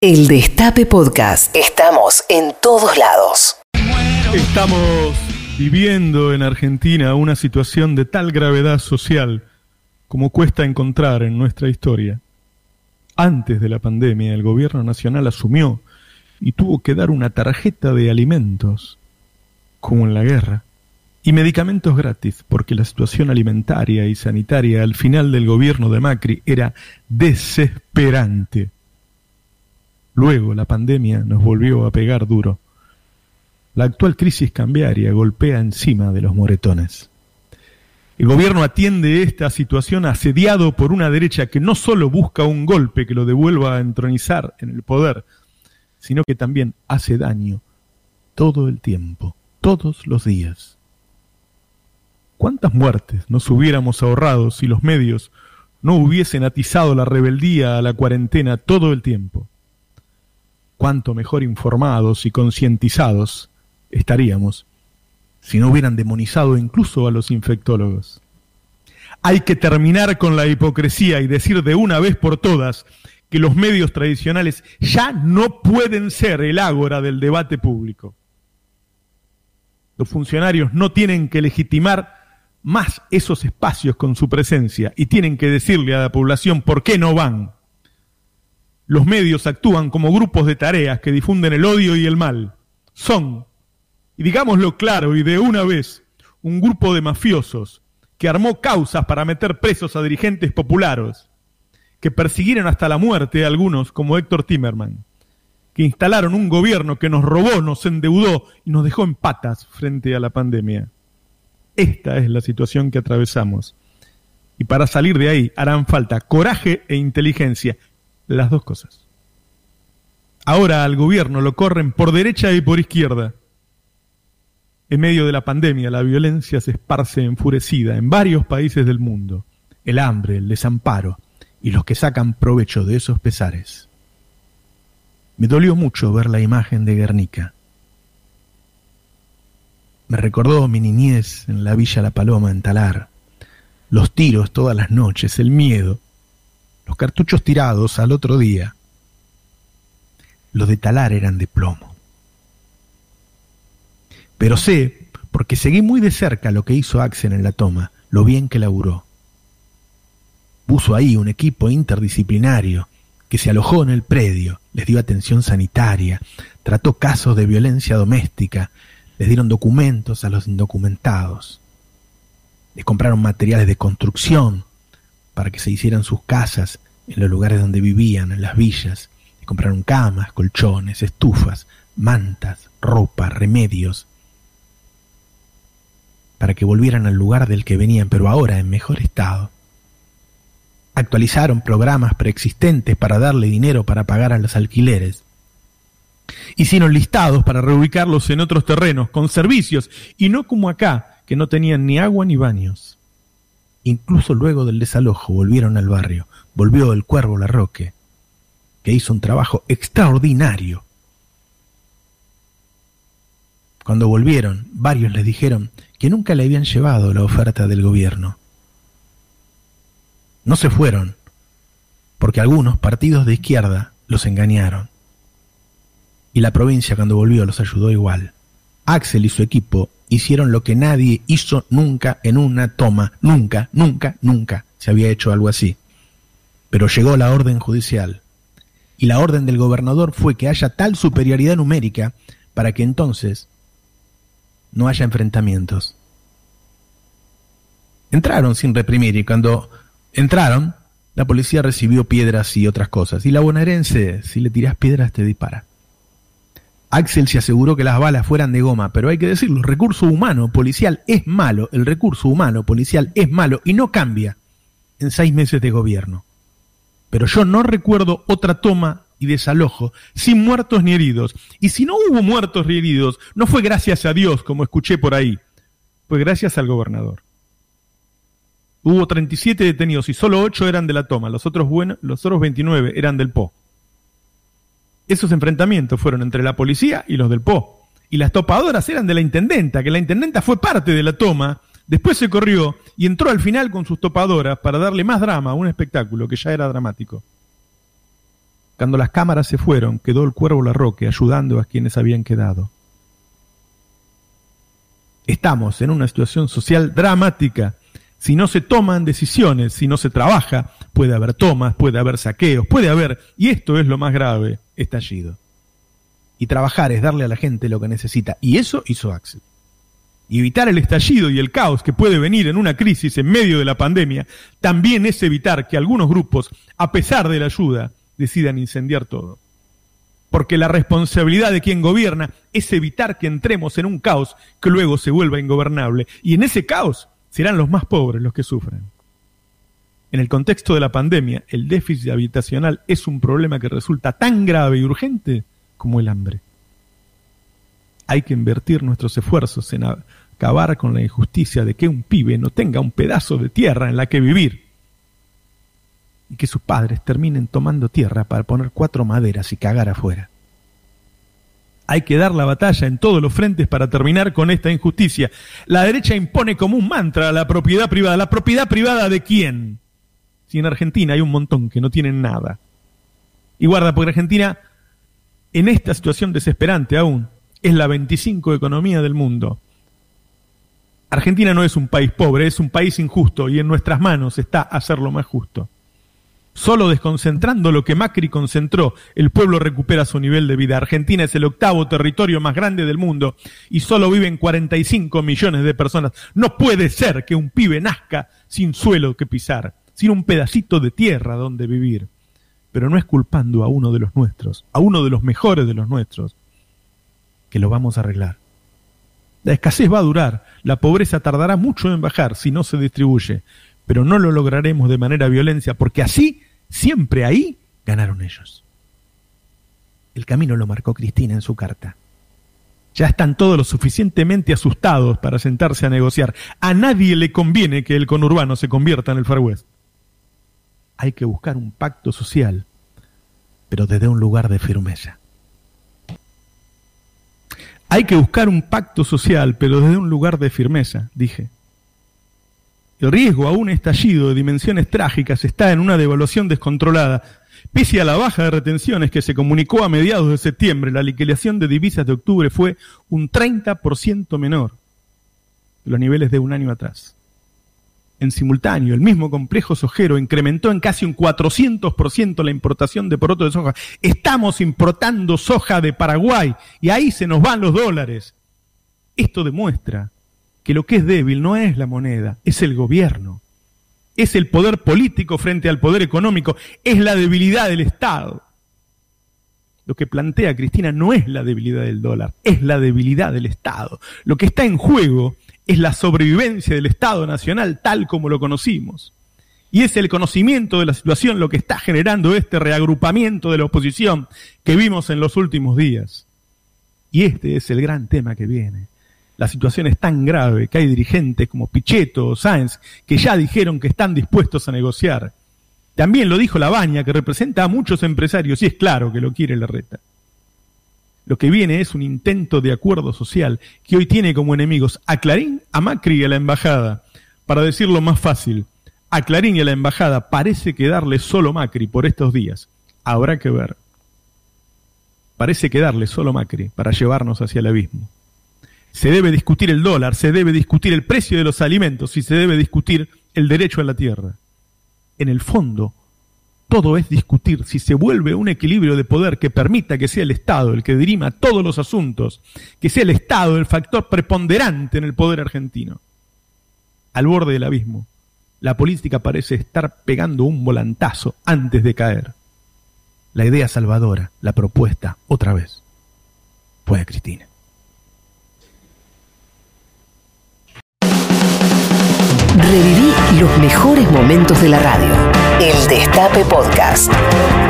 El Destape Podcast. Estamos en todos lados. Estamos viviendo en Argentina una situación de tal gravedad social como cuesta encontrar en nuestra historia. Antes de la pandemia, el gobierno nacional asumió y tuvo que dar una tarjeta de alimentos, como en la guerra, y medicamentos gratis, porque la situación alimentaria y sanitaria al final del gobierno de Macri era desesperante. Luego la pandemia nos volvió a pegar duro. La actual crisis cambiaria golpea encima de los moretones. El gobierno atiende esta situación asediado por una derecha que no solo busca un golpe que lo devuelva a entronizar en el poder, sino que también hace daño todo el tiempo, todos los días. ¿Cuántas muertes nos hubiéramos ahorrado si los medios no hubiesen atizado la rebeldía a la cuarentena todo el tiempo? Cuánto mejor informados y concientizados estaríamos si no hubieran demonizado incluso a los infectólogos. Hay que terminar con la hipocresía y decir de una vez por todas que los medios tradicionales ya no pueden ser el ágora del debate público. Los funcionarios no tienen que legitimar más esos espacios con su presencia y tienen que decirle a la población por qué no van los medios actúan como grupos de tareas que difunden el odio y el mal. Son, y digámoslo claro y de una vez, un grupo de mafiosos que armó causas para meter presos a dirigentes populares, que persiguieron hasta la muerte a algunos como Héctor Timerman, que instalaron un gobierno que nos robó, nos endeudó y nos dejó en patas frente a la pandemia. Esta es la situación que atravesamos. Y para salir de ahí harán falta coraje e inteligencia las dos cosas. Ahora al gobierno lo corren por derecha y por izquierda. En medio de la pandemia, la violencia se esparce enfurecida en varios países del mundo. El hambre, el desamparo y los que sacan provecho de esos pesares. Me dolió mucho ver la imagen de Guernica. Me recordó mi niñez en la Villa La Paloma, en Talar. Los tiros todas las noches, el miedo, los cartuchos tirados al otro día. Los de talar eran de plomo. Pero sé, porque seguí muy de cerca lo que hizo Axel en la toma, lo bien que laburó. Puso ahí un equipo interdisciplinario que se alojó en el predio, les dio atención sanitaria, trató casos de violencia doméstica, les dieron documentos a los indocumentados, les compraron materiales de construcción, para que se hicieran sus casas en los lugares donde vivían, en las villas, y compraron camas, colchones, estufas, mantas, ropa, remedios, para que volvieran al lugar del que venían, pero ahora en mejor estado. Actualizaron programas preexistentes para darle dinero para pagar a los alquileres. Hicieron listados para reubicarlos en otros terrenos, con servicios, y no como acá, que no tenían ni agua ni baños. Incluso luego del desalojo volvieron al barrio. Volvió el cuervo Larroque, que hizo un trabajo extraordinario. Cuando volvieron, varios les dijeron que nunca le habían llevado la oferta del gobierno. No se fueron, porque algunos partidos de izquierda los engañaron. Y la provincia cuando volvió los ayudó igual. Axel y su equipo hicieron lo que nadie hizo nunca en una toma, nunca, nunca, nunca se había hecho algo así. Pero llegó la orden judicial y la orden del gobernador fue que haya tal superioridad numérica para que entonces no haya enfrentamientos. Entraron sin reprimir y cuando entraron, la policía recibió piedras y otras cosas. Y la bonaerense, si le tiras piedras, te dispara. Axel se aseguró que las balas fueran de goma, pero hay que decirlo, el recurso humano policial es malo, el recurso humano policial es malo y no cambia en seis meses de gobierno. Pero yo no recuerdo otra toma y desalojo sin muertos ni heridos. Y si no hubo muertos ni heridos, no fue gracias a Dios, como escuché por ahí, fue gracias al gobernador. Hubo 37 detenidos y solo 8 eran de la toma, los otros, bueno, los otros 29 eran del PO. Esos enfrentamientos fueron entre la policía y los del PO. Y las topadoras eran de la intendenta, que la intendenta fue parte de la toma, después se corrió y entró al final con sus topadoras para darle más drama a un espectáculo que ya era dramático. Cuando las cámaras se fueron, quedó el cuervo Larroque ayudando a quienes habían quedado. Estamos en una situación social dramática. Si no se toman decisiones, si no se trabaja, puede haber tomas, puede haber saqueos, puede haber, y esto es lo más grave, estallido. Y trabajar es darle a la gente lo que necesita. Y eso hizo Axel. Y evitar el estallido y el caos que puede venir en una crisis en medio de la pandemia, también es evitar que algunos grupos, a pesar de la ayuda, decidan incendiar todo porque la responsabilidad de quien gobierna es evitar que entremos en un caos que luego se vuelva ingobernable. Y en ese caos serán los más pobres los que sufren. En el contexto de la pandemia, el déficit habitacional es un problema que resulta tan grave y urgente como el hambre. Hay que invertir nuestros esfuerzos en acabar con la injusticia de que un pibe no tenga un pedazo de tierra en la que vivir y que sus padres terminen tomando tierra para poner cuatro maderas y cagar afuera. Hay que dar la batalla en todos los frentes para terminar con esta injusticia. La derecha impone como un mantra la propiedad privada. ¿La propiedad privada de quién? Si en Argentina hay un montón que no tienen nada. Y guarda, porque Argentina, en esta situación desesperante aún, es la 25 economía del mundo. Argentina no es un país pobre, es un país injusto y en nuestras manos está hacerlo más justo. Solo desconcentrando lo que Macri concentró, el pueblo recupera su nivel de vida. Argentina es el octavo territorio más grande del mundo y solo viven 45 millones de personas. No puede ser que un pibe nazca sin suelo que pisar, sin un pedacito de tierra donde vivir. Pero no es culpando a uno de los nuestros, a uno de los mejores de los nuestros, que lo vamos a arreglar. La escasez va a durar, la pobreza tardará mucho en bajar si no se distribuye, pero no lo lograremos de manera violencia, porque así Siempre ahí ganaron ellos. El camino lo marcó Cristina en su carta. Ya están todos lo suficientemente asustados para sentarse a negociar. A nadie le conviene que el conurbano se convierta en el Far. Hay que buscar un pacto social, pero desde un lugar de firmeza. Hay que buscar un pacto social, pero desde un lugar de firmeza, dije. El riesgo a un estallido de dimensiones trágicas está en una devaluación descontrolada. Pese a la baja de retenciones que se comunicó a mediados de septiembre, la liquidación de divisas de octubre fue un 30% menor de los niveles de un año atrás. En simultáneo, el mismo complejo sojero incrementó en casi un 400% la importación de poroto de soja. Estamos importando soja de Paraguay y ahí se nos van los dólares. Esto demuestra que lo que es débil no es la moneda, es el gobierno, es el poder político frente al poder económico, es la debilidad del Estado. Lo que plantea Cristina no es la debilidad del dólar, es la debilidad del Estado. Lo que está en juego es la sobrevivencia del Estado Nacional tal como lo conocimos. Y es el conocimiento de la situación lo que está generando este reagrupamiento de la oposición que vimos en los últimos días. Y este es el gran tema que viene la situación es tan grave que hay dirigentes como Pichetto o Sáenz que ya dijeron que están dispuestos a negociar. También lo dijo Labaña, que representa a muchos empresarios, y es claro que lo quiere la reta. Lo que viene es un intento de acuerdo social que hoy tiene como enemigos a Clarín, a Macri y a la embajada. Para decirlo más fácil, a Clarín y a la embajada parece quedarle solo Macri por estos días. Habrá que ver. Parece quedarle solo Macri para llevarnos hacia el abismo se debe discutir el dólar, se debe discutir el precio de los alimentos y se debe discutir el derecho a la tierra. En el fondo, todo es discutir si se vuelve un equilibrio de poder que permita que sea el Estado el que dirima todos los asuntos, que sea el Estado el factor preponderante en el poder argentino. Al borde del abismo, la política parece estar pegando un volantazo antes de caer. La idea salvadora, la propuesta, otra vez, fue Cristina. Reviví los mejores momentos de la radio. Destape Podcast.